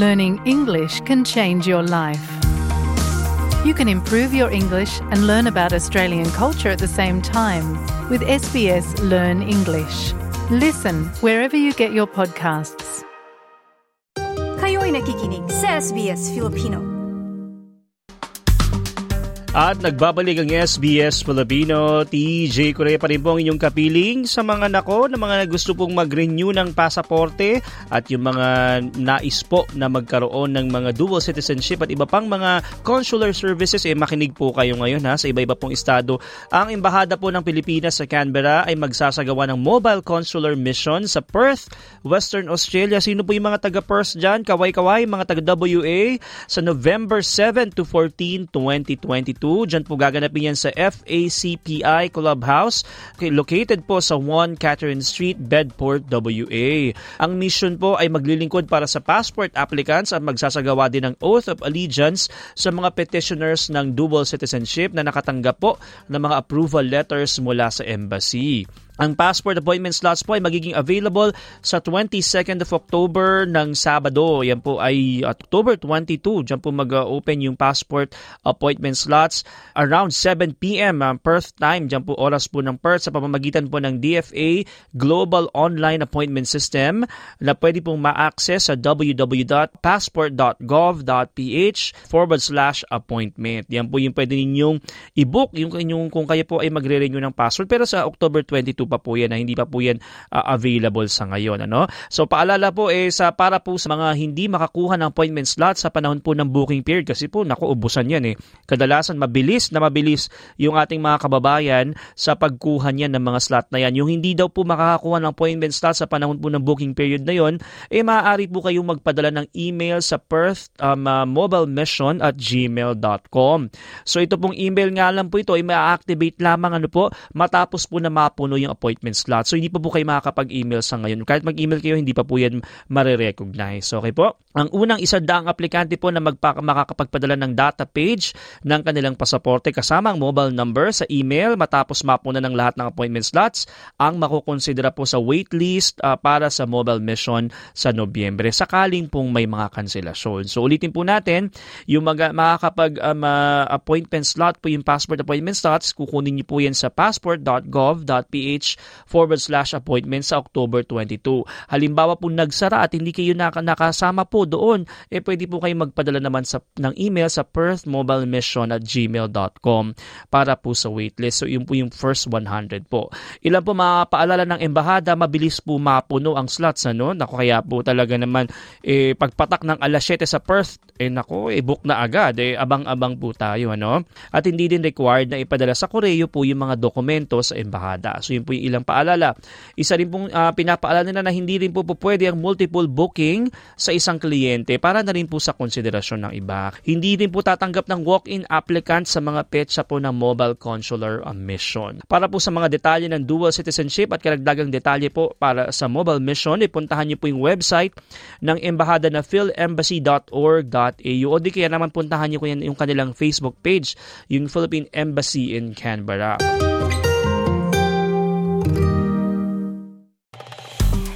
learning English can change your life. You can improve your English and learn about Australian culture at the same time with SBS Learn English. Listen wherever you get your podcasts. Kayo'y nakikinig sa SBS Filipino. At nagbabalik ang SBS Filipino. TJ Korea pa rin po ang inyong kapiling sa mga nako na mga gusto pong mag-renew ng pasaporte at yung mga nais po na magkaroon ng mga dual citizenship at iba pang mga consular services. Eh makinig po kayo ngayon ha sa iba-iba pong estado. Ang Embahada po ng Pilipinas sa Canberra ay magsasagawa ng mobile consular mission sa Perth, Western Australia. Sino po yung mga taga-Perth dyan? Kaway-kaway, mga taga-WA sa November 7 to 14, 2022. 2022. Diyan po gaganapin yan sa FACPI Clubhouse located po sa 1 Catherine Street, Bedport, WA. Ang mission po ay maglilingkod para sa passport applicants at magsasagawa din ng Oath of Allegiance sa mga petitioners ng dual citizenship na nakatanggap po ng mga approval letters mula sa embassy. Ang passport appointment slots po ay magiging available sa 22nd of October ng Sabado. Yan po ay October 22. Diyan po mag-open yung passport appointment slots around 7 p.m. Um, Perth time. Diyan po oras po ng Perth sa pamamagitan po ng DFA Global Online Appointment System na pwede pong ma-access sa www.passport.gov.ph forward slash appointment. Yan po yung pwede ninyong i-book yung, yung kung kayo po ay magre-renew ng passport. Pero sa October 22 pa po yan na hindi pa po yan uh, available sa ngayon. Ano? So paalala po eh sa para po sa mga hindi makakuha ng appointment slot sa panahon po ng booking period kasi po naku ubusan yan eh. Kadalasan mabilis na mabilis yung ating mga kababayan sa pagkuha niyan ng mga slot na yan. Yung hindi daw po makakakuha ng appointment slot sa panahon po ng booking period na yon, eh maaari po kayong magpadala ng email sa Perth um, uh, mobile mission at gmail.com. So ito pong email nga lang po ito ay ma-activate lamang ano po matapos po na mapuno yung appointment slot. So hindi pa po kayo makakapag-email sa ngayon. Kahit mag-email kayo, hindi pa po yan marirecognize. Okay po? Ang unang isa daang aplikante po na magpa- makakapagpadala ng data page ng kanilang pasaporte kasama ang mobile number sa email matapos mapuna ng lahat ng appointment slots ang makukonsidera po sa waitlist uh, para sa mobile mission sa Nobyembre sakaling pong may mga kanselasyon. So ulitin po natin, yung mag- makakapag um, uh, appointment slot po yung passport appointment slots, kukunin niyo po yan sa passport.gov.ph forward slash appointment sa October 22. Halimbawa po nagsara at hindi kayo nak- nakasama po doon, eh pwede po kayo magpadala naman sa, ng email sa perthmobilemission at gmail.com para po sa waitlist. So yun po yung first 100 po. Ilan po mga paalala ng embahada, mabilis po mapuno ang slots. Ano? Naku, kaya po talaga naman eh, pagpatak ng alas 7 sa Perth, eh nako, eh, book na agad. Eh, abang-abang po tayo. Ano? At hindi din required na ipadala sa Koreo po yung mga dokumento sa embahada. So yun po yung ilang paalala. Isa rin pong uh, pinapaalala nila na hindi rin po, po pwede ang multiple booking sa isang kliyente para na rin po sa konsiderasyon ng iba. Hindi din po tatanggap ng walk-in applicant sa mga petsa po ng mobile consular mission. Para po sa mga detalye ng dual citizenship at karagdagang detalye po para sa mobile mission, ipuntahan niyo po yung website ng embahada na philembassy.org.au o di kaya naman puntahan niyo yan yung kanilang Facebook page, yung Philippine Embassy in Canberra.